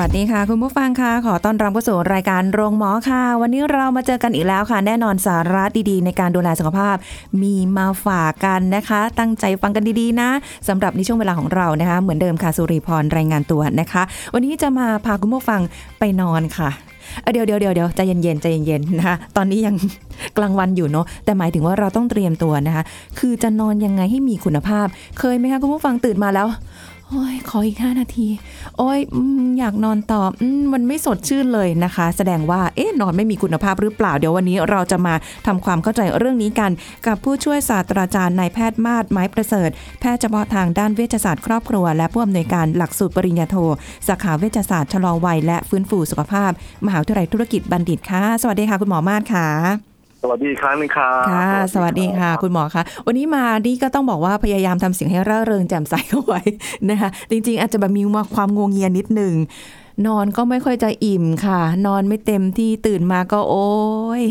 วัสดีค่ะ คุณผู้ฟังค่ะ ขอต้อนรับเข้าสู่รายการโรงหมอค่ะ วันนี้เรามาเจอกันอีกแล้วค่ะ แน่นอนสาระดีๆ ในการดูแลสุขภาพ มีมาฝากกันนะคะ ตั้งใจฟังกันดีๆนะสำหรับในช่วงเวลาของเรานะคะ เหมือนเดิมค่ะสุริพรรายงานตัวนะคะ วันนี้จะมาพาคุณผู้ฟังไปนอนค่ะเดี๋ยวเดี๋ยวเดี๋ยวเดี๋ยวใจเย็นๆใจเย็นๆนะคะตอนนี้ยังกลางวันอยู่เนาะแต่หมายถึงว่าเราต้องเตรียมตัวนะคะ คือจะนอนยังไงให้มีคุณภาพ เคยไหมคะคุณผู้ฟังตื่นมาแล้ว โอ้ยขออีก 5 นาที โอ้ยอยากนอนต่ออมมันไม่สดชื่นเลยนะคะ แสดงว่าเอ๊ะนอนไม่มีคุณภาพหรือเปล่า เดี๋ยววันนี้เราจะมาทำความเข้าใจเรื่องนี้กัน กับผู้ช่วยศาสตราจารย์นายแพทย์มาศไม้ประเสริฐ แพทย์เฉพาะทางด้านเวชศาสตร์ครอบครัว และผู้อำนวยการหลักสูตรปริญญาโท สาขาเวชศาสตร์ชะลอวัยและฟื้นฟูสุขภาพ มหาวิทยาลัยธุรกิจบัณฑิตค่ะ สวัสดีค่ะคุณหมอมาศค่ะ วัสดีอีกครั้งหนึงครับค่ะสวัสดีค่ะ คุณหมอคะวันนี้มานี่ก็ต้องบอกว่าพยายามทำเสียงให้ร่าเริงแจ่มใสเข้าไว้นะคะจริง ๆ อาจจะแบบมีความงวงเงียนิดหนึ่งนอนก็ไม่ค่อยจะอิ่มค่ะ นอนไม่เต็มที่ตื่นมาก็โอ้ย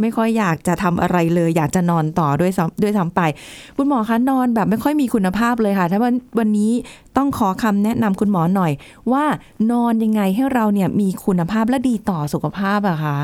ไม่ค่อยอยากจะทำอะไรเลย อยากจะนอนต่อด้วยซ้ำด้วยซ้ำไป คุณหมอคะนอนแบบไม่ค่อยมีคุณภาพเลยค่ะ ถ้าวันวันนี้ต้องขอคำแนะนำคุณหมอหน่อย ว่านอนยังไงให้เราเนี่ยมีคุณภาพและดีต่อสุขภาพอะคะ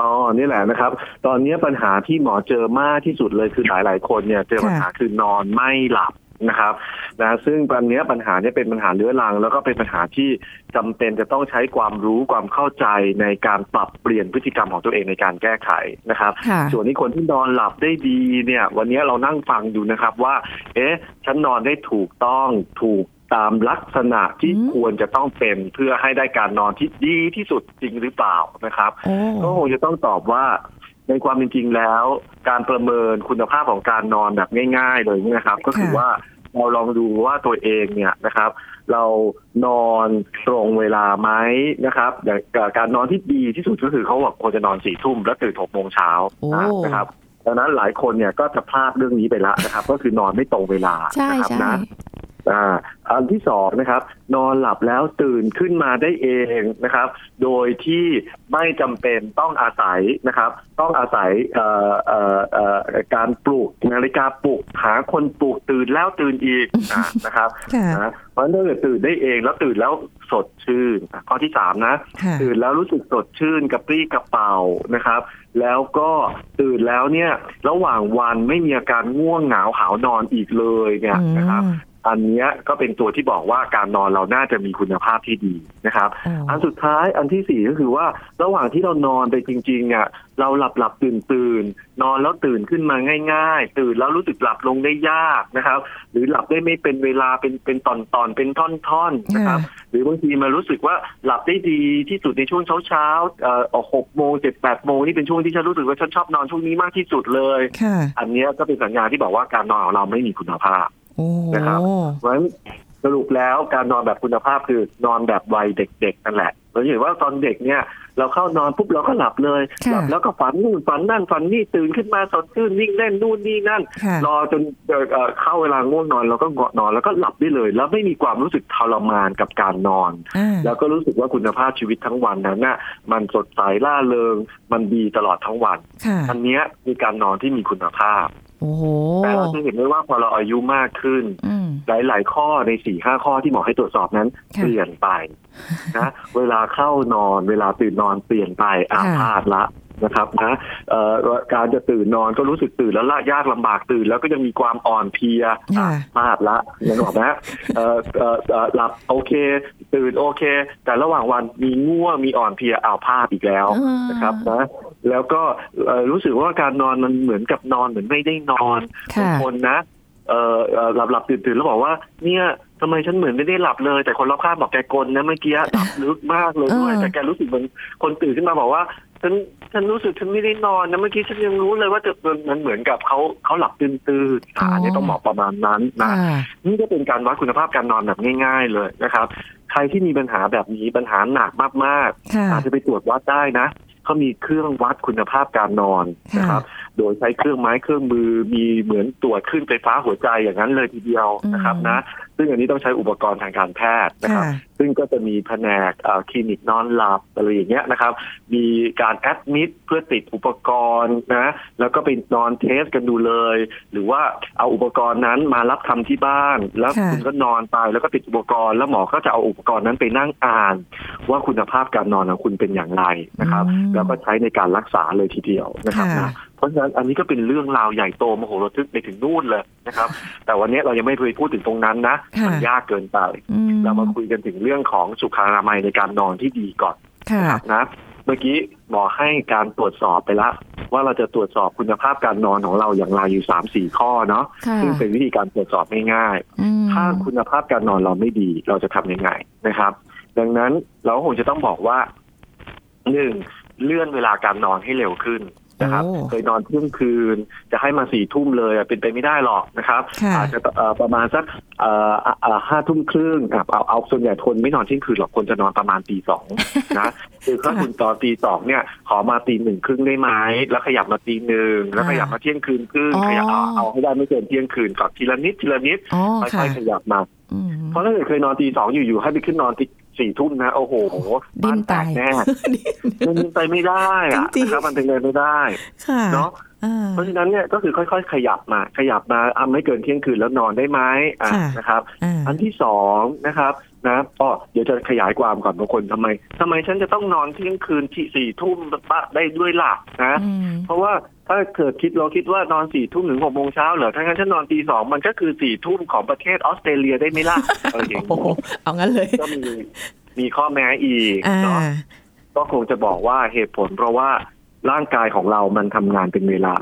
อ๋อนี่แหละนะครับ ตอนนี้ปัญหาที่หมอเจอมากที่สุดเลยคือหลาย ๆ คนเนี่ยเจอปัญหาคือนอนไม่หลับนะครับนะซึ่งปัญเนี้ยปัญหาเนี้เป็นปัญหาเรื้อรัง แล้วก็เป็นปัญหาที่จำเป็นจะต้องใช้ความรู้ความเข้าใจในการปรับเปลี่ยนพฤติกรรมของตัวเองในการแก้ไขนะครับค่ะส่วนนี้คนที่นอนหลับได้ดีเนี่ย วันนี้เรานั่งฟังอยู่นะครับว่า เอ๊ะ ฉันนอนได้ถูกต้องถูก ตามลักษณะที่อืมควรจะต้องเป็นเพื่อให้ได้การนอนที่ดีที่สุดจริงหรือเปล่านะครับโอ้ก็คงจะต้องตอบว่าในความเป็นจริงแล้ว การประเมินคุณภาพของการนอนแบบง่าย ๆ เลยเนี่ยนะครับ ก็คือค่ะว่าเราลองดูว่าตัวเองเนี่ยนะครับ เรานอนตรงเวลาไหมนะครับอย่างการนอนที่ดีที่สุดก็คือเขาบอกควรจะนอนสี่ทุ่มแล้วตื่นหกโมงเช้าโอ้นะครับดังนั้นหลายคนเนี่ยก็จะพลาดเรื่องนี้ไปแล้วนะครับ ก็คือนอนไม่ตรงเวลาใช่นะครับใช่นะ อ่าอันที่สองนะครับ นอนหลับแล้วตื่นขึ้นมาได้เองนะครับ โดยที่ไม่จำเป็นต้องอาศัยนะครับ ต้องอาศัยเอ่อเอ่อเอ่อการปลุกนาฬิกาปลุกหาคนปลุกตื่นแล้วตื่นอีกอ่านะครับค่ะนะเพราะฉะนั้นถ้าเกิดตื่นได้เองแล้วตื่นแล้วสดชื่นอะข้อที่สามนะค่ะตื่นแล้วรู้สึกสดชื่นกระปรี้กระเป๋านะครับ แล้วก็ตื่นแล้วเนี่ย ระหว่างวันไม่มีอาการง่วงเหงาหาวนอนอีกเลยเนี่ยนะครับ อืมอันเนี้ยก็เป็นตัวที่บอกว่าการนอนเราน่าจะมีคุณภาพที่ดีนะครับอ๋อออันสุดท้ายอันที่สี่ก็คือว่าระหว่างที่เรานอนไปจริงๆอะเราหลับหลับตื่นตื่นนอนแล้วตื่นขึ้นมาง่าย ๆ ตื่นแล้วรู้สึกหลับลงได้ยากนะครับ หรือหลับได้ไม่เป็นเวลาเป็นเป็นตอนตอนๆเป็นท่อนๆนะครับ หรือบางทีมารู้สึกว่าหลับได้ดีที่สุดในช่วงเช้าเช้าๆเอ่อออกหกโมงเจ็ดแปดโมงนี่เป็นช่วงที่ฉันรู้สึกว่าฉันชอบนอนช่วงนี้มากที่สุดเลยค่ะอันเนี้ยก็เป็นสัญญาณที่บอกว่าการนอนของเราไม่มีคุณภาพโอ้ นะครับเพราะฉะนั้นสรุปแล้วการนอนแบบคุณภาพคือนอนแบบวัยเด็กๆนั่นแหละเราเห็นว่าตอนเด็กเนี่ย เราเข้านอนปุ๊บเราก็หลับเลยค่ะหลับแล้วก็ฝันนู่นฝันนั่นฝันนี่ตื่นขึ้นมาสดชื่นวิ่งเล่นนู่นนี่นั่นค่ะรอจนเอ่อเอ่อเข้าเวลาง่วงนอนเราก็นอนแล้วก็หลับได้เลย แล้วไม่มีความรู้สึกทรมานกับการนอนอ่าแล้วก็รู้สึกว่าคุณภาพชีวิตทั้งวันนั้นน่ะมันสดใสล่าเริงมันดีตลอดทั้งวันค่ะอันเนี้ยมีการนอนที่มีคุณภาพโอ้โห แต่เราจะเห็นได้ว่าพอเราอายุมากขึ้นอืมหลาย ๆ ข้อในสี่ห้าข้อที่หมอให้ตรวจสอบนั้นค่ะเปลี่ยนไปนะเวลาเข้านอน เวลาตื่นนอนเปลี่ยนไปอาค่ะพาธละนะครับนะเอ่อการจะตื่นนอนก็รู้สึกตื่นแล้วละยากลำบากตื่น แล้วก็ยังมีความอ่อนเพลียค่ะพลาดละยังบอกนะเอ่อเอ่อเอ่อหลับโอเค ตื่นโอเค แต่ระหว่างวันมีง่วงมีอ่อนเพลียอ้าวพลาดอีกแล้วอ่านนะครับนะ แล้วก็เอ่อรู้สึกว่าการนอนมันเหมือนกับนอนเหมือนไม่ได้นอนค่ะบางคนนะเอ่อเอ่อหลับหลับตื่นตื่นแล้วบอกว่า เนี่ยทำไมฉันเหมือนไม่ได้หลับเลย แต่คนรอบข้างบอกแกกลนะเมื่อกี้หลับลึกมากเลยด้วยเออแต่แกรู้สึกเหมือนคนตื่นขึ้นมาบอกว่าฉันฉันรู้สึกฉันไม่ได้นอนนะเมื่อกี้ฉันยังรู้เลยว่าจะมันเหมือนกับเขาเขาหลับตื่นตื่นๆอ่าอันนี้ต้องบอกประมาณนั้นนะค่ะนี่ก็เป็นการวัดคุณภาพการนอนแบบง่าย ๆ เลยนะครับ ใครที่มีปัญหาแบบนี้ปัญหาหนักมากค่ะๆอาจจะไปตรวจวัดได้นะ เขามีเครื่องวัดคุณภาพการนอนนะครับ โดยใช้เครื่องไม้เครื่องมือมีเหมือนตรวจขึ้นไฟฟ้าหัวใจอย่างนั้นเลยทีเดียวนะครับอืมนะ ซึ่งอันนี้ต้องใช้อุปกรณ์ทางการแพทย์นะครับค่ะซึ่งก็จะมีแผนกเอ่อคลินิกนอนหลับอะไรอย่างเงี้ยนะครับ มีการแอดมิดเพื่อติดอุปกรณ์นะ แล้วก็ไปนอนเทสกันดูเลย หรือว่าเอาอุปกรณ์นั้นมารับทำที่บ้าน แล้วค่ะคุณก็นอนไปแล้วก็ติดอุปกรณ์ แล้วหมอก็จะเอาอุปกรณ์นั้นไปนั่งอ่าน ว่าคุณภาพการนอนของคุณเป็นอย่างไรนะครับอืมแล้วก็ใช้ในการรักษาเลยทีเดียวนะครับค่ะนะเพ ราะฉะนั้นอันนี้ก็เป็นเรื่องราวใหญ่โตมโหฬารทึกไปถึงนู่นเลยนะครับ แต่วันนี้เรายังไม่เคยพูดถึงตรงนั้นนะค่ะมันยากเกินไปอืมเรามาคุยกันถึงเรื่องของสุขอนามัยในการนอนที่ดีก่อนค่ะนะเมื่อกี้หมอให้การตรวจสอบไปละว่าเราจะตรวจสอบคุณภาพการนอนของเราอย่างไรอยู่สามสี่ข้อเนาะค่ะซึ่งเป็นวิธีการตรวจสอบง่ายอืมๆถ้าคุณภาพการนอนเราไม่ดีเราจะทำยังไงนะครับ ดังนั้นเราคงจะต้องบอกว่าหนึ่งเลื่อนเวลาการนอนให้เร็วขึ้น นะครับโอ้เคยนอนเที่ยงคืน จะให้มาสี่ทุ่มเลยอะเป็นไปไม่ได้หรอกนะครับค่ะอาจจะเอ่อประมาณสักเอ่ออะอะห้าทุ่มครึ่งอะเอาเอาส่วนใหญ่ทนไม่นอนเที่ยงคืนหรอกคนจะนอนประมาณตีสองนะคือถ้าค่ะคุณตอนตีสองเนี่ยขอมาตีหนึ่งครึ่งได้ไหมแล้วขยับมาตีหนึ่งแล้วอ่าขยับมาเที่ยงคืนครึ่งอ๋อขยับเอาเอาให้ได้ไม่เกินเที่ยงคืนก่อนทีละนิดทีละนิดอ๋อค่ค่ะอยๆขยับมาอืมเพราะถ้าเกิดเคยนอนตีสองอยู่ๆให้ไปขึ้นนอนตี สี่ทุ่มนะโอ้โหดิ้บ้านนแตตากยแน่มันเป็นไปไม่ได้อะจริงๆนะครับมันเป็นไปไม่ได้ค่ะเนาะอ่า เพราะฉะนั้นเนี่ยก็คือค่อยๆ ขยับมา ขยับมาอะไม่เกินเที่ยงคืนแล้วนอนได้ไหมอะค่ะนะครับอ่าอันที่สองนะครับนะก็เดี๋ยวจะขยายความก่อนบางคนทำไมทำไมฉันจะต้องนอนเที่ยงคืนที่สี่ทุ่มปะได้ด้วยล่ะนะอืมเพราะว่าถ้าเกิดคิดเราคิดว่านอนสี่ทุ่มถึงหกโมงเช้าเหรอถ้างั้นฉันนอนตีสองมันก็คือสี่ทุ่มของประเทศออสเตรเลียได้ไหมล่ะอะไรอย่างโอ้โหนี้เอางั้นเลยก็มีมีข้อแม้อีกอ่าเนาะก็คงจะบอกว่าเหตุผลเพราะว่า ร่างกายของเรามันทำงานเป็นเวลา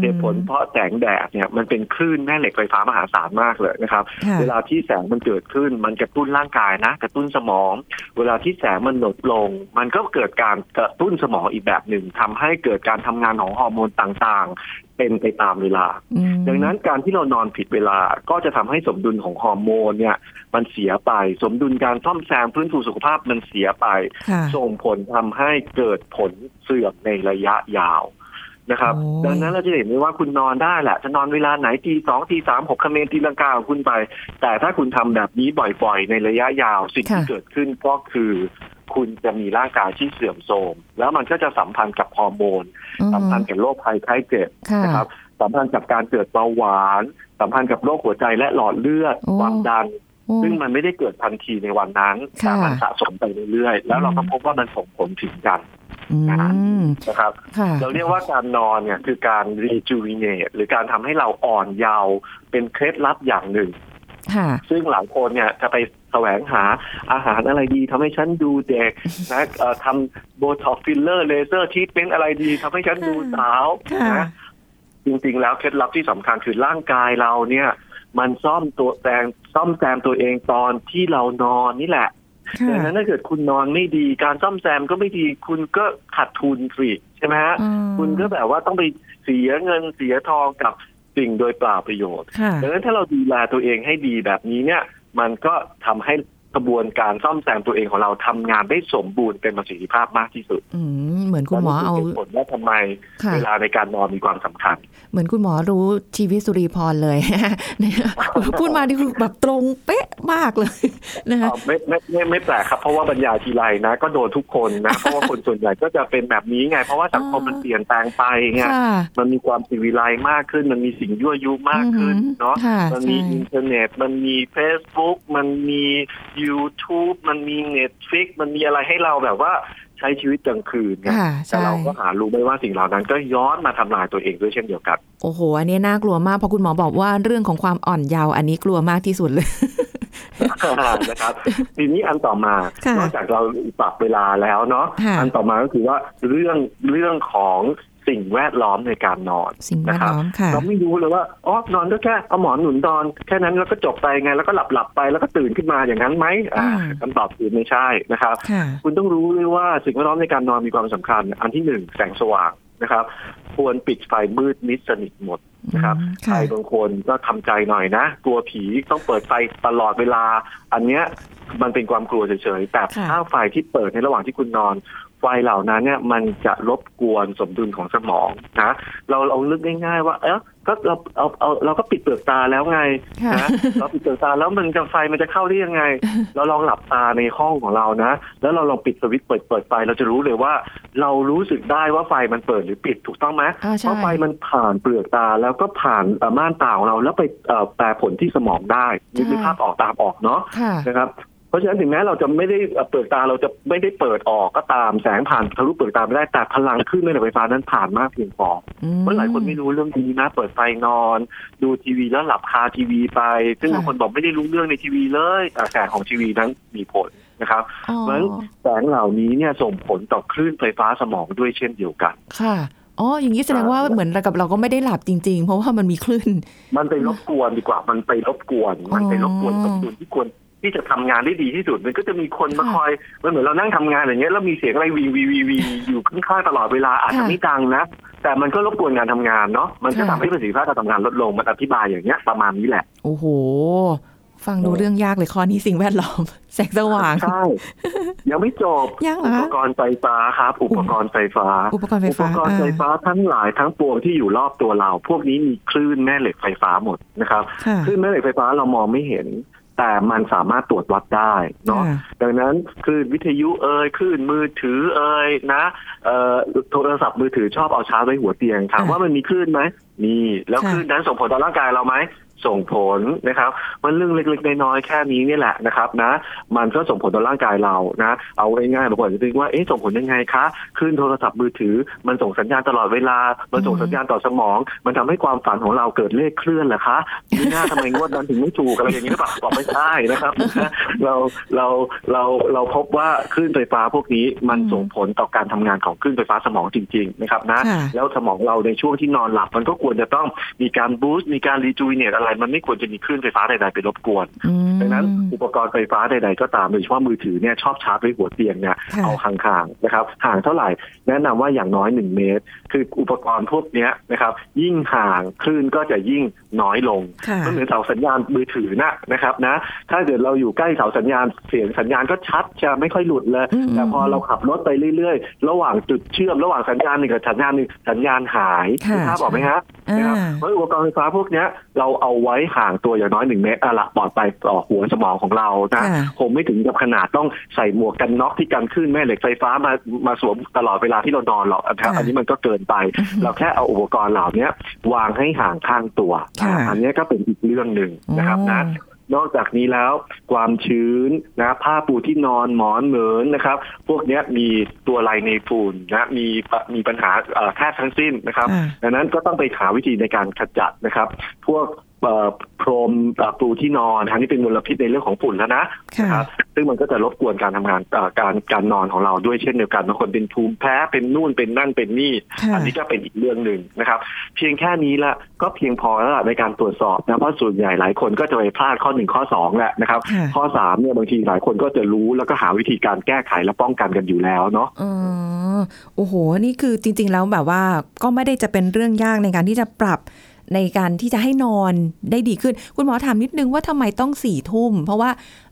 เหตุผลเพราะแสงแดดเนี่ยมันเป็นคลื่นแม่เหล็กไฟฟ้ามหาศาลมากเลยนะครับค่ะเวลาที่แสงมันเกิดขึ้นมันกระตุ้นร่างกายนะกระตุ้นสมอง เวลาที่แสงมันหนดลง มันก็เกิดการกระตุ้นสมองอีกแบบหนึ่งทำให้เกิดการทำงานของฮอร์โมนต่างๆ เป็นไปตามเวลาอืมดังนั้นการที่เรานอนผิดเวลาก็จะทำให้สมดุลของฮอร์โมนเนี่ยมันเสียไป สมดุลการซ่อมแซมฟื้นฟูสุขภาพมันเสียไปค่ะส่งผลทำให้เกิดผลเสื่อมในระยะยาว นะครับโอ้ยดังนั้นเราจะเห็นได้ว่าคุณนอนได้แหละจะนอนเวลาไหนตีสองตีสามหกคเมนตีลังกาของคุณไป แต่ถ้าคุณทำแบบนี้บ่อยๆ ในระยะยาวสิ่งที่ค่ะเกิดขึ้นก็คือ คุณจะมีร่างกายที่เสื่อมโทรมแล้วมันก็จะสัมพันธ์กับฮอร์โมนอืมสัมพันธ์กับโรคภัยไข้เจ็บค่ะนะครับสัมพันธ์กับการเกิดเบาหวาน สัมพันธ์กับโรคหัวใจและหลอดเลือดโอ้ความดันโอ้ซึ่งมันไม่ได้เกิดทันทีในวันนั้นค่ะแต่มันสะสมไปเรื่อยๆ แล้วเราก็อืมพบว่ามันส่งผลถึงกันอืม นะครับค่ะเราเรียกว่าการนอนเนี่ยคือการ rejuvenate หรือการทำให้เราอ่อนเยาว์เป็นเคล็ดลับอย่างหนึ่งค่ะซึ่งหลายคนเนี่ยจะไปแสวงหาอาหารอะไรดีทำให้ฉันดูเด็กนะเอ่อทำ Botox filler เลเซอร์ทีทเมนอะไรดีทำให้ฉันดูสาวค่ะนะจริงๆแล้วเคล็ดลับที่สำคัญคือร่างกายเราเนี่ย มันซ่อมตัวแซมซ่อมแซมตัวเองตอนที่เรานอนนี่แหละค่ะ ดังนั้นถ้าเกิดคุณนอนไม่ดีการซ่อมแซมก็ไม่ดีคุณก็ขาดทุนสิใช่ไหมฮะอืมคุณก็แบบว่าต้องไปเสียเงินเสียทองกับสิ่งโดยเปล่าประโยชน์ค่ะดังนั้นถ้าเราดูแลตัวเองให้ดีแบบนี้เนี่ย มันก็ทำให้ กระบวนการซ่อมแซมตัวเองของเราทำงานได้สมบูรณ์เป็นประสิทธิภาพมากที่สุดอืมเหมือนคุณหมอเอาและนี่คืเหตุผลว่าทำไมค่ะเวลาในการนอนมีความสำคัญ เหมือนคุณหมอรู้ชีวิตสุริพรเลยเนี่ยพูดมานี่คือแบบตรงเป๊ะมากเลยนะคะอ่าไม่ไม่ไม่ไม่แปลกครับเพราะว่าบรรยายทีไรนะ ก็โดนทุกคนนะเพราะว่าคนส่วนใหญ่ก็จะเป็นแบบนี้ไง เพราะว่าสังคมมันเปลี่ยนแปลงไปไงค่ะมันมีความสิวิไลซ์มากขึ้น มันมีสิ่งยั่วยุมากขึ้นอือหือเนาะค่ะมันมีใช่อินเทอร์เน็ต มันมี Facebook มันมี YouTube มันมี Netflix มันมีอะไรให้เราแบบว่าใช้ชีวิตกลางคืนไงค่ะแต่ใช่ เราก็หารู้ไม่ว่าสิ่งเหล่านั้นก็ย้อนมาทำลายตัวเองด้วยเช่นเดียวกัน โอ้โห อันนี้น่ากลัวมากเพราะคุณหมอบอกว่าเรื่องของความอ่อนเยาว์อันนี้กลัวมากที่สุดเลย นะครับทีนี้อันต่อมาค่ะนอกจากเราปรับเวลาแล้วเนาะค่ะ อันต่อมาก็คือว่าเรื่องเรื่องของ สิ่งแวดล้อมในการนอนสิ่งแวดล้อมค่ะเราไม่รู้เลยว่าอ๋อนอนก็แค่เอาหมอนหนุนนอนแค่นั้นแล้วก็จบไปไงแล้วก็หลับหลับๆไปแล้วก็ตื่นขึ้นมาอย่างนั้นไหมอ่าอืมคำตอบคือไม่ใช่นะครับค่ะคุณต้องรู้เลยว่าสิ่งแวดล้อมในการนอนมีความสำคัญ อันที่หนึ่งแสงสว่างนะครับควรปิดไฟมืดมิดสนิทหมดนะครับอืมใครค่ะบางคนก็ทำใจหน่อยนะกลัวผีต้องเปิดไฟตลอดเวลา อันเนี้ยมันเป็นความกลัวเฉยๆแต่ค่ะถ้าไฟที่เปิดในระหว่างที่คุณนอน ไฟเหล่านั้นเนี่ยมันจะรบกวนสมดุลของสมองนะเราเราลึกง่ายๆว่าเอ๊ะก็เราเอาเอาเราก็ปิดเปลือกตาแล้วไงค่ะนะเราปิดเปลือกตาแล้วมันจะไฟมันจะเข้าได้ยังไง เราลองหลับตาในห้องของเรานะ แล้วเราลองปิดสวิตช์เปิดเปิดไฟเราจะรู้เลยว่า เรารู้สึกได้ว่าไฟมันเปิดหรือปิดถูกต้องไหมอ่าเพใช่ราะไฟมันผ่านเปลือกตาแล้วก็ผ่านเอ่อม่านตาของเราแล้วไปเอ่อแปลผลที่สมองได้นึกนึกภาพออกตามออกเนาะค่ะนะครับ เพราะฉะนั้นถึงแม้เราจะไม่ได้เอ่อเปลือกตาเราจะไม่ได้เปิดออกก็ตามแสงผ่านทะลุเปลือกตาไม่ได้แต่พลังขึ้นแม่เหล็กไฟฟ้านั้นผ่านมากเพียงพออืมเมื่อหลายคนไม่รู้เรื่องนี้นะ เปิดไฟนอน ดูทีวีแล้วหลับคาทีวีไป ซึ่งค่ะบางคนบอกไม่ได้รู้เรื่องในทีวีเลยแต่แสงของทีวีนั้นมีผลนะครับอ๋อเพราะฉะนั้นแสงเหล่านี้เนี่ยส่งผลต่อคลื่นไฟฟ้าสมองด้วยเช่นเดียวกันค่ะอ๋อ อย่างนี้แสดงว่าเหมือนกับเราก็ไม่ได้หลับจริง ๆ เพราะว่ามันมีคลื่น มันไปรบกวนดีกว่า มันไปรบกวน มันไปรบกวนอ๋อสมดุลที่ควร ที่จะทำงานได้ดีที่สุด มันก็จะมีคนมาค่ะคอยมันเหมือนเรานั่งทำงานอย่างเงี้ยแล้วมีเสียงอะไรวีวีวีวีอยู่ข้างๆตลอดเวลาอาจจะค่ะไม่ดังนะแต่มันก็รบกวนงานทำงานเนาะมันก็ค่ะทำให้ประสิทธิภาพการทำงานลดลงมันอธิบายอย่างเงี้ยประมาณนี้แหละ โอ้โห ฟังดูเรื่องยากเลยข้อนี้สิ่งแวดล้อม แสงสว่างใช่ยังไม่จบยังเหรออุคะปกรณ์ไฟฟ้าครับ อุปกรณ์ไฟฟ้า อุปกรณ์ไฟอุปฟ้ากรณ์ไฟอ่าฟ้าทั้งหลายทั้งปวงที่อยู่รอบตัวเรา พวกนี้มีคลื่นแม่เหล็กไฟฟ้าหมดนะครับค่ะคลื่นแม่เหล็กไฟฟ้าเรามองไม่เห็น แต่มันสามารถตรวจวัดได้เนาะค่ะดังนั้นคลื่นวิทยุเอ่ยคลื่นมือถือเอ่ยนะเอ่อโทรศัพท์มือถือชอบเอาชาร์จไว้หัวเตียงถามค่ะว่ามันมีคลื่นไหมมีแล้วค่ะคลื่นนั้นส่งผลต่อร่างกายเราไหม ส่งผลนะครับ มันเรื่องเล็กๆน้อยๆแค่นี้นี่แหละนะครับนะ มันก็ส่งผลต่อร่างกายเรานะ เอาง่ายๆบางคนอาจจะคิดว่าเอ๊ะส่งผลยังไงคะคลื่นโทรศัพท์มือถือ มันส่งสัญญาณตลอดเวลา มันส่งอืมสัญญาณต่อสมอง มันทำให้ความฝันของเราเกิดเลขเคลื่อนเหรอคะนี่หน้าทำไมงวดนั้นถึงไม่ถูกอะไรอย่างนี้หรือเปล่าบอกไม่ใช่นะครับเราเราเราเราพบว่าคลื่นไฟฟ้าพวกนี้มันอืมส่งผลต่อการทำงานของคลื่นไฟฟ้าสมองจริง ๆ นะครับนะค่ะแล้วสมองเราในช่วงที่นอนหลับ มันก็ควรจะต้องมีการบูสต์มีการรีจูเนตอะไรมันไม่ควรจะมีคลื่นไฟฟ้าใดๆไปรบกวนอืมดังนั้นอุปกรณ์ไฟฟ้าใดๆก็ตามโดยเฉพาะมือถือเนี่ยชอบชาร์จไว้หัวเตียงเนี่ยค่ะเอาห่างๆนะครับห่างเท่าไหร่แนะนำว่าอย่างน้อยหนึ่งเมตร คืออุปกรณ์พวกเนี้ยนะครับยิ่งห่างคลื่นก็จะยิ่งน้อยลงค่ะมันเหมือนเสาสัญญาณมือถือนะนะครับนะถ้าเกิดเราอยู่ใกล้เสาสัญญาณเสียงสัญญาณก็ชัดจะไม่ค่อยหลุดเลยอืมแต่พอเราขับรถไปเรื่อยๆ ระหว่างจุดเชื่อมระหว่างสัญญาณหนึ่งกับสัญญาณหนึ่งสัญญาณหายค่ะภาพบอกไหมฮะอ่านะครับเพราะอุปกรณ์ไฟฟ้าพวกเนี้ยเราเอาไว้ห่างตัวอย่างน้อยหนึ่งเมตรอะละปลอดภัยต่อหัวสมองของเรานะค่ะคงไม่ถึงกับขนาดต้องใส่หมวกกันน็อกที่กันคลื่นแม่เหล็กไฟฟ้ามามาสวมตลอดเวลาที่เรานอนหรอกนะครับค่ะอันนี้มันก็เกินไปอือฮึเราแค่เอาอุปกรณ์เหล่านี้วางให้ห่างข้างตัวค่ะอ่าอันนี้ก็เป็นอีกเรื่องหนึ่งนะครับนะอ๋อนอกจากนี้แล้วความชื้นนะผ้าปูที่นอนหมอนเหมือนนะครับ พวกเนี้ยมีตัวลายในฝุ่นนะมีปะมีปัญหาเอ่อแทบทั้งสิ้นนะครับค่ะดังนั้นก็ต้องไปหาวิธีในการขจัดนะครับ พวกเอ่อ พรมเอ่อปูที่นอนอันนี้เป็นมลพิษในเรื่องของฝุ่นแล้วนะค่ะนะครับซึ่งมันก็จะรบกวนการทำงานเอ่อการการนอนของเราด้วยเช่นเดียวกันบางคนเป็นภูมิแพ้เป็นนู่นเป็นนั่นเป็นนี่ค่ะอันนี้ก็เป็นอีกเรื่องหนึ่งนะครับ เพียงแค่นี้ละก็เพียงพอแล้วล่ะในการตรวจสอบนะเพราะส่วนใหญ่หลายคนก็จะไปพลาดข้อหนึ่งข้อสองแหละนะครับค่ะข้อสามเนี่ยบางทีหลายคนก็จะรู้แล้วก็หาวิธีการแก้ไขและป้องกันกันอยู่แล้วเนาะอ๋อโอ้โหนี่คือจริง ๆ แล้วแบบว่าก็ไม่ได้จะเป็นเรื่องยากในการที่จะปรับ ในการที่จะให้นอนได้ดีขึ้น คุณหมอถามนิดนึงว่าทำไมต้องสี่ทุ่ม เพราะว่า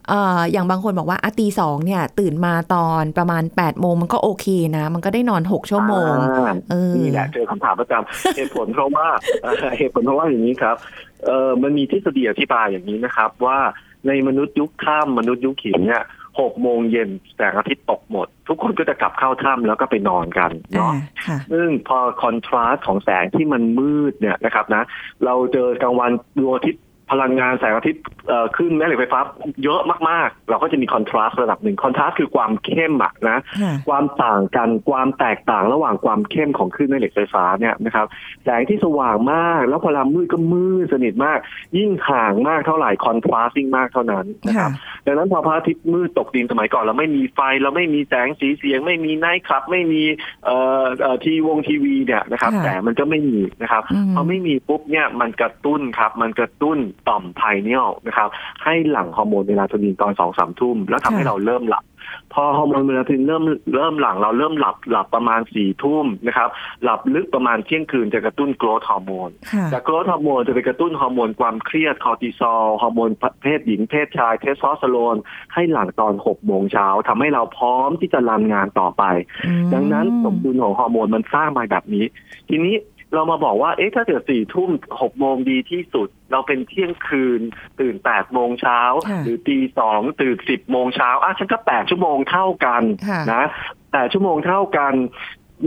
เอ่ออย่างบางคนบอกว่าอะตีสองเนี่ย ตื่นมาตอนประมาณ8ปดโมงมันก็โอเคนะ มันก็ได้นอน6ชั่วโมงอ่าเออนี่แหละเจอคำถามประจำเหตุผลเพราะว่าเอ่อเหตุผลเพราะว่าอย่างนี้ครับเออมันมีทฤษฎีอธิบายอย่างนี้นะครับ ว่าในมนุษย์ยุคถ้ำมนุษย์ยุคหินเนี่ย หกโมงเย็นแสงอาทิตย์ตกหมด ทุกคนก็จะกลับเข้าถ้ำแล้วก็ไปนอนกันอ่าเนาะค่ะซึ่งพอคอนทราสต์ของแสงที่มันมืดเนี่ยนะครับนะ เราเจอกลางวันดวงอาทิตย์ พลังงานแสงอาทิตย์เอ่อขึ้นแม่เหล็กไฟฟ้าเยอะมากๆ เราก็จะมีคอนทราสต์ระดับหนึ่งคอนทราสต์คือความเข้มอะนะค่ะความต่างกันความแตกต่างระหว่างความเข้มของคลื่นแม่เหล็กไฟฟ้าเนี่ยนะครับแสงที่สว่างมาก แล้วพอลามืดก็มืดสนิทมาก ยิ่งห่างมากเท่าไหร่คอนทราสต์ยิ่งมากเท่านั้นนะคค่ะรับดังนั้นพอพระอาทิตย์มืดตกดินสมัยก่อนเราไม่มีไฟเราไม่มีแสงสีเสียง ไม่มีไนท์คลับ ไม่มีเอ่อเอ่อทีวงทีวีเนี่ยนะครับค่ะแต่มันก็ไม่มีนะครับอืมพอไม่มีปุ๊บเนี่ยมันกระตุ้นครับ มันกระตุ้นต่อม pineal นะครับ ให้หลั่งฮอร์โมนเมลาโทนินตอนสองสามทุ่ม แล้วทำให้ค่ะเราเริ่มหลับ พอฮอร์โมนเมลาโทนินเริ่มเริ่มหลั่งเราเริ่มหลับหลับประมาณสี่ทุ่มนะครับ หลับลึกประมาณเที่ยงคืนจะกระตุ้น growth hormone ค่ะจากโกรทฮอร์โมนจะไปกระตุ้นฮอร์โมนความเครียดคอร์ติซอลฮอร์โมนเพศหญิงเพศชายเทสโทสเตอโรนให้หลั่งตอนหกโมงเช้าทำให้เราพร้อมที่จะรันงานต่อไปอืมดังนั้นสมดุลของฮอร์โมนมันสร้างมาแบบนี้ ทีนี้ เรามาบอกว่าเอ๊ะถ้าเกิดสี่ทุ่มหกโมงดีที่สุด เราเป็นเที่ยงคืน ตื่นแปดโมงเช้าค่ะหรือตีสองตื่นสิบโมงเช้าอะฉันก็แปดชั่วโมงเท่ากันค่ะนะแปดชั่วโมงเท่ากัน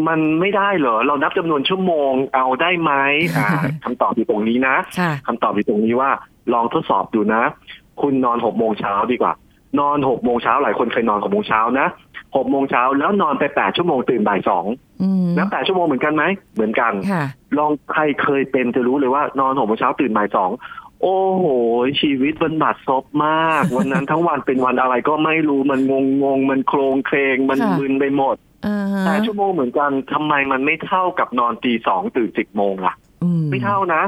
มันไม่ได้เหรอ เรานับจำนวนชั่วโมงเอาได้ไหมอ่าคำตอบอยู่ตรงนี้นะค่ะคำตอบอยู่ตรงนี้ว่า ลองทดสอบดูนะ คุณนอนหกโมงเช้าดีกว่า นอนหกโมงเช้าหลายคนเคยนอนหกโมงเช้านะหกโมงเช้าแล้วนอนไปแปดชั่วโมงตื่นบ่ายสองอืมนับแปดชั่วโมงเหมือนกันไหมเหมือนกันค่ะลองใครเคยเป็นจะรู้เลยว่านอนหกโมงเช้าตื่นบ่ายสองโอ้โห ชีวิตมันบาดซบมาก วันนั้นทั้งวันเป็นวันอะไรก็ไม่รู้มันงงงงๆมันโครงเครงมันค่ะมึนไปหมดอ่าฮะแต่ชั่วโมงเหมือนกันทำไมมันไม่เท่ากับนอนตีสองตื่นสิบโมงล่ะอืไม่เท่านะ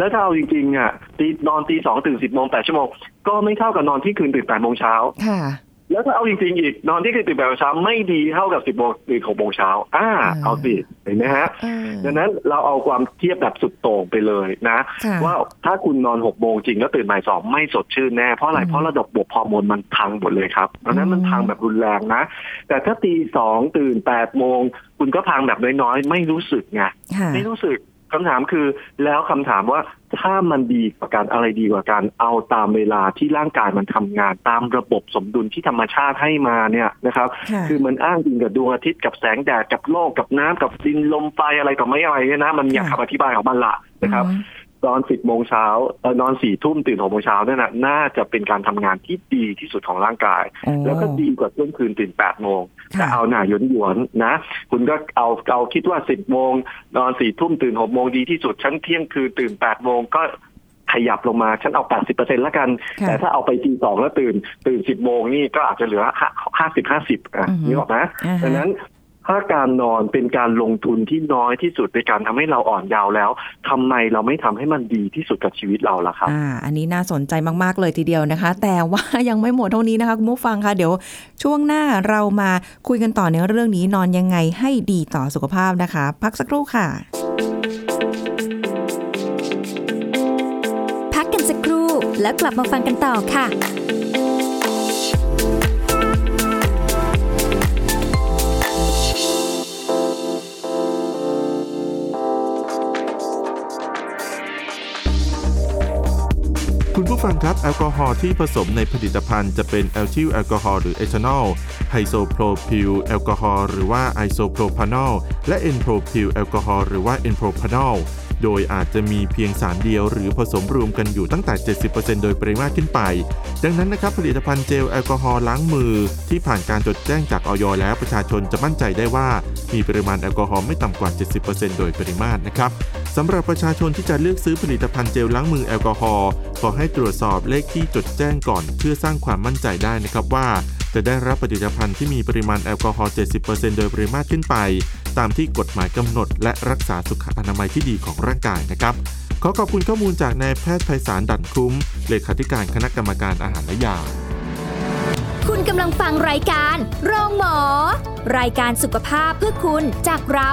แล้วถ้าเอาจริงๆอะตีนอนตีสองตื่นสิบโมงแปดชั่วโมงก็ไม่เท่ากับนอนที่คืนตื่นแปดโมงเช้าค่ะแล้วถ้าเอาจริงๆอีกนอนที่คืนตื่นแปดโมงเช้าไม่ดีเท่ากับสิบโมงตื่นหกโมงเช้าอ่าอ่าเอาสิเห็นไหมฮะเออดังนั้นเราเอาความเทียบแบบสุดโต่งไปเลยนะค่ะว่าถ้าคุณนอนหกโมงจริงแล้วตื่นบ่ายสองไม่สดชื่นแน่เพราะอะไรอืมเพราะระดับบวกฮอร์โมนมันพังหมดเลยครับดังนั้นมันอืมพังแบบรุนแรงนะ แต่ถ้าตีสองตื่นแปดโมงคุณก็พังแบบน้อยๆ ไม่รู้สึกไงค่ะไม่รู้สึก คำถามคือแล้วคำถามว่าถ้ามันดีกว่าการอะไรดีกว่าการเอาตามเวลาที่ร่างกายมันทำงาน ตามระบบสมดุลที่ธรรมชาติให้มาเนี่ยนะครับ คือมันอ้างอิงกับดวงอาทิตย์กับแสงแดดกับโลกกับน้ำกับดินลมไฟอะไรกับไม่อะไรเนี่ยนะมันอยากคำอธิบายของมันละนะครับ อืมตอนสิบโมงเช้าเอ่อนอนสี่ทุ่มตื่นหกโมงเช้าเนี่ยนะน่าจะเป็นการทำงานที่ดีที่สุดของร่างกายโอ้แล้วก็ดีกว่าเที่ยงคืนตื่นแปดโมงค่ะแต่เอาหน่าหยวนหยวนๆนะ คุณก็เอาเอาคิดว่าสิบโมงนอนสี่ทุ่มตื่นหกโมงดีที่สุดฉันเที่ยงคืนตื่นแปดโมงก็ขยับลงมาฉันเอาแปดสิบเปอร์เซ็นละกันค่ะแต่ถ้าเอาไปตีสองแล้วตื่น ตื่นสิบโมงนี่ก็อาจจะเหลือห้าสิบห้าสิบอะอือฮึนึกออกไหมอ่าฮะดังนั้น ถ้าการนอนเป็นการลงทุนที่น้อยที่สุดในการทำให้เราอ่อนเยาว์แล้วทำไมเราไม่ทำให้มันดีที่สุดกับชีวิตเราล่ะครับอ่าอันนี้น่าสนใจมาก ๆ เลยทีเดียวนะคะ แต่ว่ายังไม่หมดเท่านี้นะคะคุณผู้ฟังคะเดี๋ยวช่วงหน้าเรามาคุยกันต่อในเรื่องนี้นอนยังไงให้ดีต่อสุขภาพนะคะ พักสักครู่ค่ะ พักกันสักครู่แล้วกลับมาฟังกันต่อค่ะ คุณผู้ฟังครับ แอลกอฮอล์ที่ผสมในผลิตภัณฑ์จะเป็นเอทิลแอลกอฮอล์หรือเอทานอลไอโซโพรพิลแอลกอฮอล์หรือว่าไอโซโพรพานอลและเอ็นโพรพิลแอลกอฮอล์หรือว่าเอ็นโพรพานอลโดยอาจจะมีเพียงสารเดียวหรือผสมรวมกันอยู่ตั้งแต่ 70%โดยปริมาตรขึ้นไป ดังนั้นนะครับผลิตภัณฑ์เจลแอลกอฮอล์ล้างมือ ที่ผ่านการจดแจ้งจากอย. แล้วประชาชนจะมั่นใจได้ว่า มีปริมาณแอลกอฮอล์ไม่ต่ำกว่า 70%โดยปริมาตรนะครับำหรับประชาชนที่จะเลือกซื้อผลิตภัณฑ์เจลล้างมือแอลกอฮอล์ขอให้ตรวจสอบเลขที่จดแจ้งก่อน เพื่อสร้างความมั่นใจได้นะครับว่า จะได้รับผลิตภัณฑ์ที่มีปริมาณแอลกอฮอล์ 70%โดยปริมาตรขึ้นไป ตามที่กฎหมายกำหนด และรักษาสุขอนามัยที่ดีของร่างกายนะครับ ขอขอบคุณข้อมูลจากนายแพทย์ไพศาลดั่นคุ้มเลขาธิการคณะกรรมการอาหารและยา คุณกำลังฟังรายการโรงหมอ รายการสุขภาพเพื่อคุณจากเรา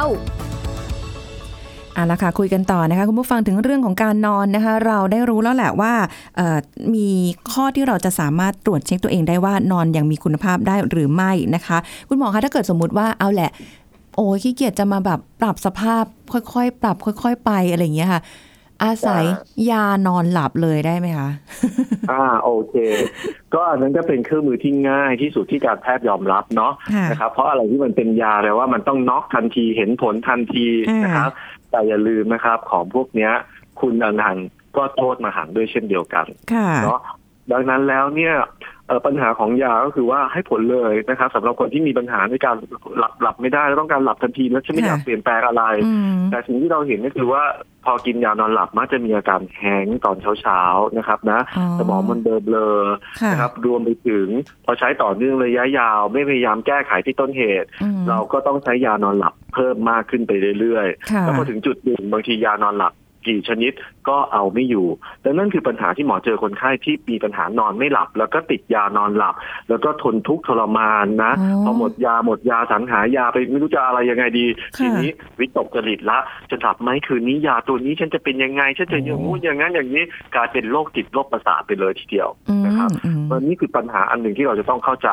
เอาละค่ะคุยกันต่อนะคะคุณผู้ฟังถึงเรื่องของการนอนนะคะ เราได้รู้แล้วแหละว่าเอ่อมีข้อที่เราจะสามารถตรวจเช็คตัวเองได้ว่านอนอย่างมีคุณภาพได้หรือไม่นะคะ คุณหมอคะถ้าเกิดสมมุติว่าเอาแหละ โอ้ยขี้เกียจจะมาแบบปรับสภาพค่อยๆ ปรับค่อย ๆ ไปอะไรอย่างเงี้ยค่ะ อาศัยยานอนหลับเลยได้ไหมคะอ่าโอเค ก็อันนั้นก็เป็นเครื่องมือที่ง่ายที่สุดที่การแพทย์ยอมรับเนาะค่ะนะครับเพราะอะไรที่มันเป็นยาแปลว่ามันต้องน็อกทันทีเห็นผลทันทีอ่านะครับ แต่อย่าลืมนะครับ ของพวกเนี้ย คุณอนันต์ก็โทษมหันต์ด้วยเช่นเดียวกันค่ะเนาะดังนั้นแล้วเนี่ยเอ่อ ปัญหาของยาก็คือว่าให้ผลเลยนะครับสำหรับคนที่มีปัญหาในการหลับหลับไม่ได้แล้วต้องการหลับทันทีแล้วฉันไม่อยากค่ะเปลี่ยนแปลงอะไรอืมแต่สิ่งที่เราเห็นก็คือว่าพอกินยานอนหลับมักจะมีอาการ hang ตอนเช้าๆนะครับนะอ๋อสมองมันเบลอเบลอๆค่ะนะครับรวมไปถึง พอใช้ต่อเนื่องระยะยาว ไม่พยายามแก้ไขที่ต้นเหตุอืมเราก็ต้องใช้ยานอนหลับเพิ่มมากขึ้นไปเรื่อยค่ะๆแล้วพอถึงจุดหนึ่งบางทียานอนหลับ กี่ชนิดก็เอาไม่อยู่ดังนั้นคือปัญหาที่หมอเจอคนไข้ที่มีปัญหานอนไม่หลับ แล้วก็ติดยานอนหลับ แล้วก็ทนทุกข์ทรมานนะอ๋อพอหมดยาหมดยาสรรหายาไปไม่รู้จะอะไรยังไงดีค่ะทีนี้วิตกจริตละจะหลับไหมคืนนี้ยาตัวนี้ฉันจะเป็นยังไงฉันจะอย่างงู้นอย่างนั้นอย่างนี้กลายเป็นโรคจิตโรคประสาทไปเลยทีเดียวอืมนะครับอืมมันนี่คือปัญหาอันหนึ่งที่เราจะต้องเข้าใจ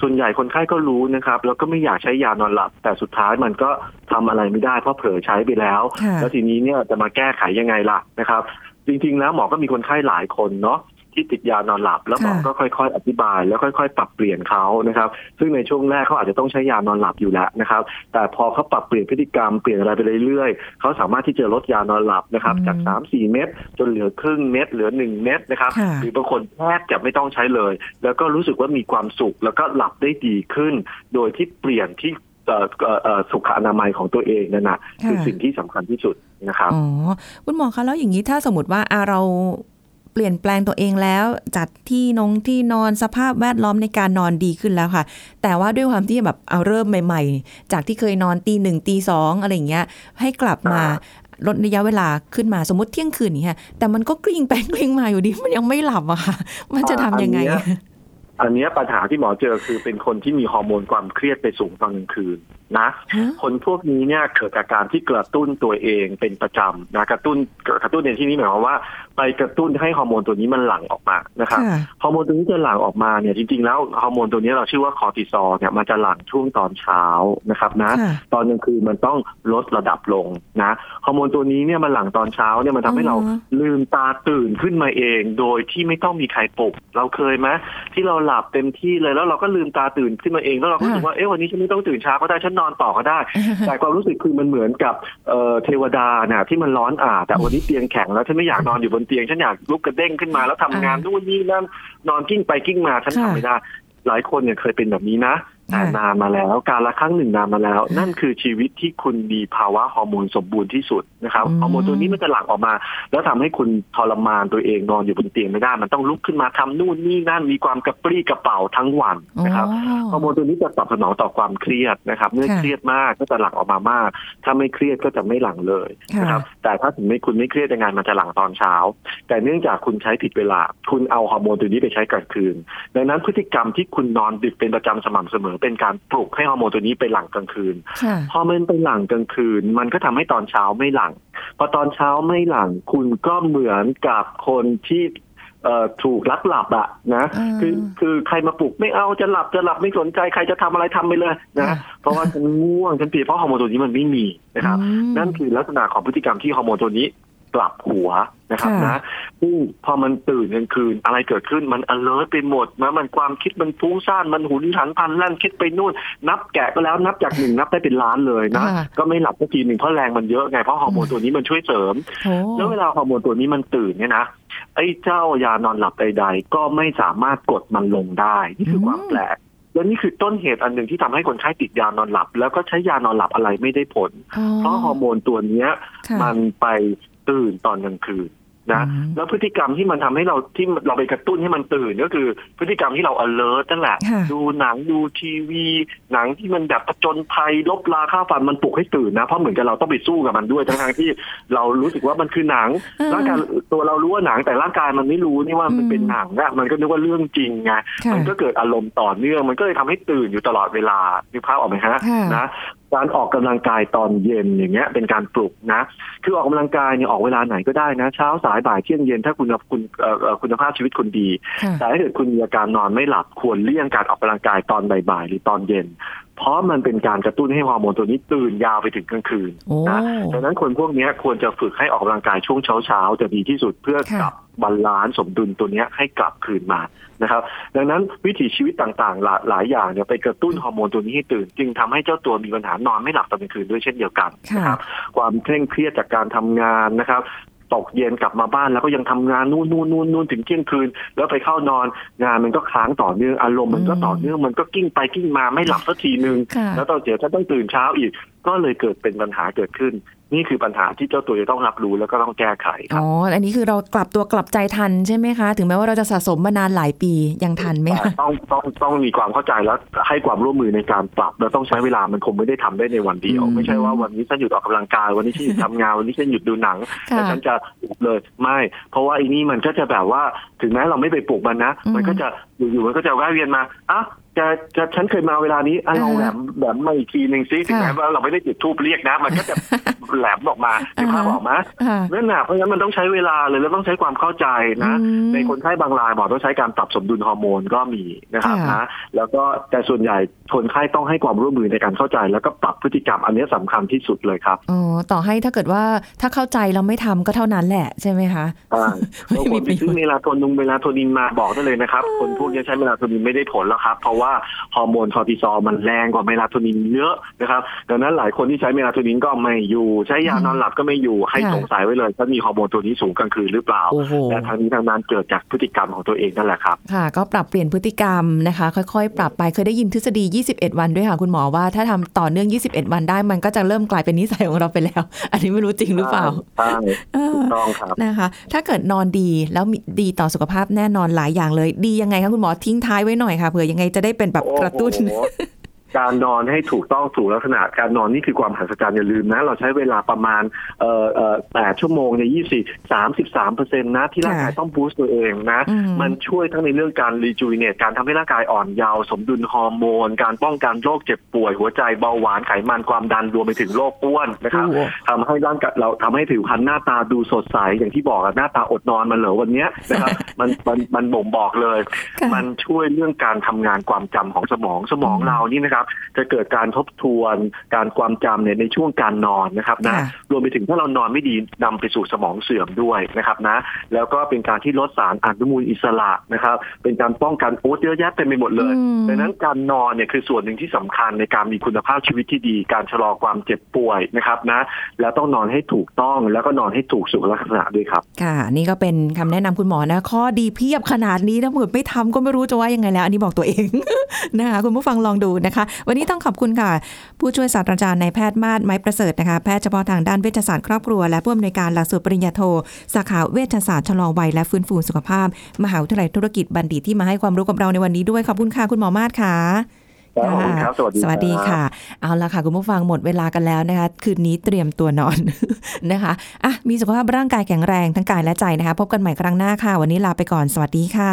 ส่วนใหญ่คนไข้ก็รู้นะครับ แล้วก็ไม่อยากใช้ยานอนหลับ แต่สุดท้ายมันก็ทำอะไรไม่ได้เพราะเผลอใช้ไปแล้วค่ะแล้วทีนี้เนี่ยจะมาแก้ไขยังไงล่ะนะครับ จริง ๆ แล้วหมอก็มีคนไข้หลายคนเนาะ ที่ติดยานอนหลับ แล้วหมอค่ะก็ค่อยๆ อธิบาย แล้วค่อยๆ ปรับเปลี่ยนเขานะครับ ซึ่งในช่วงแรกเขาอาจจะต้องใช้ยานอนหลับอยู่แล้วนะครับ แต่พอเขาปรับเปลี่ยนพฤติกรรมเปลี่ยนอะไรไปเรื่อยๆเขาสามารถที่จะลดยานอนหลับนะครับ จาก 3-4 เม็ดจนเหลือครึ่งเม็ดเหลือ 1 เม็ดนะครับค่ะหรือบางคนแทบจะไม่ต้องใช้เลย แล้วก็รู้สึกว่ามีความสุขแล้วก็หลับได้ดีขึ้น โดยที่เปลี่ยนที่เอ่อเอ่อเอ่อสุขอนามัยของตัวเองนั่นนะคือค่ะสิ่งที่สำคัญที่สุดนะครับอ๋อคุณหมอคะแล้วอย่างนี้ถ้าสมมติว่าอะเรา เปลี่ยนแปลงตัวเองแล้ว จัดที่นงที่นอนสภาพแวดล้อมในการนอนดีขึ้นแล้วค่ะ แต่ว่าด้วยความที่แบบเอาเริ่มใหม่ ๆ จากที่เคยนอนตีหนึ่งตีสองอะไรอย่างเงี้ยให้กลับมาลดระยะเวลาขึ้นมาสมมติเที่ยงคืนอย่างเงี้ยแต่มันก็กลิ้งไปกลิ้งมาอยู่ดีมันยังไม่หลับอะค่ะ มันจะทำยังไง อันเนี้ยปัญหาที่หมอเจอคือเป็นคนที่มีฮอร์โมนความเครียดไปสูงตอนกลางคืน นะฮะคนพวกนี้เนี่ยเกิดจากการที่กระตุ้นตัวเองเป็นประจำนะกระตุ้นกระตุ้นในที่นี้หมายความว่า ไปกระตุ้นให้ฮอร์โมนตัวนี้มันหลั่งออกมานะครับค่ะฮอร์โมนตัวนี้จะหลั่งออกมาเนี่ยจริงๆแล้วฮอร์โมนตัวนี้เราชื่อว่าคอร์ติซอลเนี่ยมันจะหลั่งช่วงตอนเช้านะครับนะค่ะตอนกลางคืนมันต้องลดระดับลงนะฮอร์โมนตัวนี้เนี่ยมันหลั่งตอนเช้าเนี่ยมันทำให้เราอ๋อลืมตาตื่นขึ้นมาเอง โดยที่ไม่ต้องมีใครปลุกเราเคยไหมที่เราหลับเต็มที่เลยแล้วเราก็ลืมตาตื่นขึ้นมาเองแล้วเราก็รู้สึกว่าเอ๊ะวันนี้ฉันไม่ต้องตื่นเช้าก็ได้ฉันนอนต่อก็ได้ แต่ความรู้สึกคือมันเหมือนกับเอ่อเทวดาน่ะที่มันร้อนอ่าแต่วันนี้เตียงแข็งแล้วฉันไม่อยากนอนอยู่บนเตียงฉันอยากลุกกระเด้งขึ้นมาแล้วทำงานอ่านู่นนี่นั่นนอนกิ้งไปกิ้งมาฉันค่ะทำไม่ได้หลายคนเนี่ยเคยเป็นแบบนี้นะแต่ค่ะ นานมาแล้ว การละครั้งหนึ่งนานมาแล้ว นั่นคือชีวิตที่คุณมีภาวะฮอร์โมนสมบูรณ์ที่สุดนะครับอืมฮอร์โมนตัวนี้มันจะหลั่งออกมา แล้วทำให้คุณทรมานตัวเองนอนอยู่บนเตียงไม่ได้ มันต้องลุกขึ้นมาทำนู่นนี่นั่นมีความกระปรี้กระเป๋าทั้งวันนะครับฮอร์โมนตัวนี้จะตอบสนองต่อความเครียดนะครับ เมื่อค่ะเครียดมากก็จะหลั่งออกมามาก ถ้าไม่เครียดก็จะไม่หลั่งเลยค่ะนะครับแต่ถ้าถึงไม่คุณไม่เครียดยังไงมันจะหลั่งตอนเช้า แต่เนื่องจากคุณใช้ผิดเวลา คุณเอาฮอร์โมนตัวนี้ไปใช้กลางคืน ดังนั้นพฤติกรรมที่คุณนอนดึกเป็นประจำสม่ำเสมอเป็นการปลุกให้ฮอร์โมนตัวนี้ไปหลั่งกลางคืนค่ะพอมันไปหลั่งกลางคืน มันก็ทำให้ตอนเช้าไม่หลั่งพอตอนเช้าไม่หลั่งคุณก็เหมือนกับคนที่เอ่อถูกลักหลับอะนะอ่าคือคือใครมาปลุกไม่เอาจะหลับจะหลับไม่สนใจใครจะทำอะไรทำไปเลยนะค่ะเพราะว่าฉันง่วงฉันเพลียเพราะฮอร์โมนตัวนี้มันไม่มีนะครับอืมนั่นคือลักษณะของพฤติกรรมที่ฮอร์โมนตัวนี้ กลับหัวนะครับค่ะนะซึ่งพอมันตื่นกลางคืนอะไรเกิดขึ้นมัน alert ไปหมดนะมันความคิดมันฟุ้งซ่านมันหุนหันพลันแล่นคิดไปนู่น นับแกะก็แล้วนับจากหนึ่งนับได้เป็นล้านเลยนะค่ะก็ไม่หลับสักทีหนึ่งเพราะแรงมันเยอะไงเพราะฮอร์โมนตัวนี้มันช่วยเสริมโอ้แล้วเวลาฮอร์โมนตัวนี้มันตื่นเนี่ยนะไอ้เจ้ายานอนหลับใดๆก็ไม่สามารถกดมันลงได้ นี่คือความแปลกแล้วนี่คือต้นเหตุอันหนึ่งที่ทำให้คนไข้ติดยานอนหลับ แล้วก็ใช้ยานอนหลับอะไรไม่ได้ผลอ๋อเพราะฮอร์โมนตัวเนี้ยค่ะมันไป ตื่นตอนกลางคืนนะอืมแล้วพฤติกรรมที่มันทำให้เราที่เราไปกระตุ้นให้มันตื่นก็คือ พฤติกรรมที่เรา alert นั่นแหละค่ะดูหนังดูทีวี หนังที่มันแบบผจญภัยลบลาค่าฟันมันปลุกให้ตื่นนะ เพราะเหมือนกับเราต้องไปสู้กับมันด้วยทั้งๆที่เรารู้สึกว่ามันคือหนังเออร่างกายตัวเรารู้ว่าหนังแต่ร่างกายมันไม่รู้นี่ว่ามันอืมเป็นหนังอะมันก็นึกว่าเรื่องจริงไงค่ะมันก็เกิดอารมณ์ต่อเนื่องมันก็เลยทำให้ตื่นอยู่ตลอดเวลานึกภาพออกไหมฮะค่ะนะ การออกกำลังกายตอนเย็นอย่างเงี้ย เป็นการปลุกนะ คือออกกำลังกายเนี่ยออกเวลาไหนก็ได้นะ เช้าสายบ่ายเที่ยงเย็นถ้าคุณคุณเอ่อเอ่อคุณภาพชีวิตคุณดีค่ะแต่ถ้าเกิดคุณมีอาการนอนไม่หลับควรเลี่ยงการออกกำลังกายตอนบ่ายๆหรือตอนเย็น เพราะมันเป็นการกระตุ้นให้ฮอร์โมนตัวนี้ตื่นยาวไปถึงกลางคืนโอ้นะดังนั้นคนพวกเนี้ยควรจะฝึกให้ออกกำลังกายช่วงเช้าๆจะดีที่สุดเพื่อค่ะกลับbalance สมดุลตัวเนี้ยให้กลับคืนมานะครับ ดังนั้นวิถีชีวิตต่างๆ หลายหลายอย่างเนี่ยไปกระตุ้นฮอร์โมนตัวนี้ให้ตื่น จึงทำให้เจ้าตัวมีปัญหานอนไม่หลับตอนกลางคืนด้วยเช่นเดียวกันนะครับความเคร่งเครียดจากการทำงานนะครับ ตกเย็นกลับมาบ้านแล้วก็ยังทำงานนู่นนู่นนู่นนู่นถึงเที่ยงคืน แล้วไปเข้านอนงานมันก็ค้างต่อเนื่องอารมณ์มันก็ต่อเนื่องมันก็กลิ้งไปกลิ้งมาไม่หลับสักทีนึงค่ะแล้วตอนเดี๋ยวถ้าต้องตื่นเช้าอีก ก็เลยเกิดเป็นปัญหาเกิดขึ้น นี่คือปัญหาที่เจ้าตัวจะต้องรับรู้แล้วก็ต้องแก้ไขครัอ๋บออันนี้คือเรากลับตัวกลับใจทันใช่ไหมคะ ถึงแม้ว่าเราจะสะสมมานานหลายปียังทันไหมคะต้องต้องต้องมีความเข้าใจแล้วให้ความร่วมมือในการปรับแล้วต้องใช้เวลามันคงไม่ได้ทำได้ในวันเดียวอืมไม่ใช่ว่าวันนี้ฉันหยุดออกกำลังกายวันนี้ฉันหยุดทำงานวันนี้ฉันหยุดดูหนังค่ะแล้วฉันจะหยุดเลยไม่เพราะว่าไอ้นี่มันก็จะแบบว่าถึงแม้เราไม่ไปปลุกมันนะอืมมันก็จะอยู่ๆมันก็จะแวะเวียนมาอะ จะจะฉันเคยมาเวลานี้อะลองแหลมแหลมมาอีกทีหนึ่งซิถึงแม้ค่ะว่าเราไม่ได้จุดทูบเรียกนะ มันก็จะแหลมออกมาถึงภาพออกมาค่ะนั่นน่ะเพราะฉะนั้นมันต้องใช้เวลาเลยแล้วต้องใช้ความเข้าใจนะอืมในคนไข้บางรายหมอต้องใช้การปรับสมดุลฮอร์โมนก็มีนะครับค่ะนะแล้วก็แต่ส่วนใหญ่คนไข้ต้องให้ความร่วมมือในการเข้าใจ แล้วก็ปรับพฤติกรรมอันนี้สำคัญที่สุดเลยครับอ๋อต่อให้ถ้าเกิดว่าถ้าเข้าใจเราไม่ทำก็เท่านั้นแหละใช่ไหมคะอ่าไม่บางมีคนประไปโยชน์ซื้อเมลาโทนินเมลาโทนินมาบอกได้เลยนะครับ คนพวกนี้ใช้เมลาโทนินไม่ได้ผลแล้วครับเพราะว่าฮอร์โมนคอร์ติซอลมันแรงกว่าเมลาโทนินเยอะนะครับดังนั้นหลายคนที่ใช้เมลาโทนินก็ไม่อยู่ ใช้ยานอนหลับก็ไม่อยู่ให้ค่ะสงสัยไว้เลยว่ามีฮอร์โมนตัวนี้สูงกลางคืนหรือเปล่าโอ้โหและทั้งนี้ทั้งนั้นเกิดจากพฤติกรรมของตัวเองนั่นแหละครับค่ะ ก็ปรับเปลี่ยนพฤติกรรมนะคะ ค่อยๆ ปรับไปเคยได้ยินทฤษฎี 21 วันด้วยค่ะคุณหมอว่าถ้าทำต่อเนื่อง 21 วันได้มันก็จะเริ่มกลายเป็นนิสัยของเราไปแล้ว อันนี้ไม่รู้จริงหรือเปล่าใช่เออถูกต้องครับนะคะ ถ้าเกิดนอนดีแล้วมีดีต่อสุขภาพแน่นอนหลายอย่างเลย ดียังไงคะคุณหมอทิ้งท้ายไว้หน่อยค่ะเผื่อยังไงจะได้เป็นแบบกระตุ้น การนอนให้ถูกต้องถูกลักษณะการนอนนี่คือความมหัศจรรย์อย่าลืมนะ เราใช้เวลาประมาณเอ่อเอ่อแปดชั่วโมงในยี่สิบสามสิบสามเปอร์เซ็นต์นะที่ร่างกายค่ะต้อง boost ตัวเองนะอืมมันช่วยทั้งในเรื่องการ rejuvenate การทำให้ร่างกายอ่อนเยาว์สมดุลฮอร์โมน การป้องกันโรคเจ็บป่วยหัวใจเบาหวานไขมันความดันรวมไปถึงโรคอ้วนนะครับโอ้โหทำให้ร่างกายเราทำให้ผิวพรรณหน้าตาดูสดใสอย่างที่บอกอะหน้าตาอดนอนมาเหรอวันเนี้ยนะครับมันมันมันบ่งบอกเลยค่ะมันช่วยเรื่องการทำงานความจำของสมองสมองอืมเรานี่นะครับจะเกิดการทบทวนการความจำเนี่ยในช่วงการนอนนะครับนะค่ะรวมไปถึงถ้าเรานอนไม่ดีนำไปสู่สมองเสื่อมด้วยนะครับนะแล้วก็เป็นการที่ลดสารอนุมูลอิสระนะครับ เป็นการป้องกันโอ๊ยเยอะแยะเต็มไปหมดเลยอืมดังนั้นการนอนเนี่ยคือส่วนหนึ่งที่สำคัญในการมีคุณภาพชีวิตที่ดี การชะลอความเจ็บป่วยนะครับนะแล้วต้องนอนให้ถูกต้องแล้วก็นอนให้ถูกสุขลักษณะด้วยครับ ค่ะ นี่ก็เป็นคำแนะนำคุณหมอนะ ข้อดีเพียบขนาดนี้ถ้าเกิดไม่ทำก็ไม่รู้จะว่ายังไงแล้ว อันนี้บอกตัวเองนะคะคุณผู้ฟังลองดูนะคะวันนี้ต้องขอบคุณค่ะ ผู้ช่วยศาสตราจารย์นายแพทย์มาศไม้ประเสริฐนะคะแพทย์เฉพาะทางด้านเวชศาสตร์ครอบครัวและผู้อำนวยการหลักสูตรปริญญาโทสาขาเวชศาสตร์ชะลอวัยและฟื้นฟูสุขภาพ มหาวิทยาลัยธุรกิจบัณฑิตที่มาให้ความรู้กับเราในวันนี้ด้วยขอบคุณค่ะคุณหมอมาศค่ะสวัสดีสวัสดีค่ะ เอาละค่ะ คุณผู้ฟังหมดเวลากันแล้วนะคะ คืนนี้เตรียมตัวนอนนะคะอะมีสุขภาพร่างกายแข็งแรงทั้งกายและใจนะคะ พบกันใหม่ครั้งหน้าค่ะ วันนี้ลาไปก่อน สวัสดีค่ะ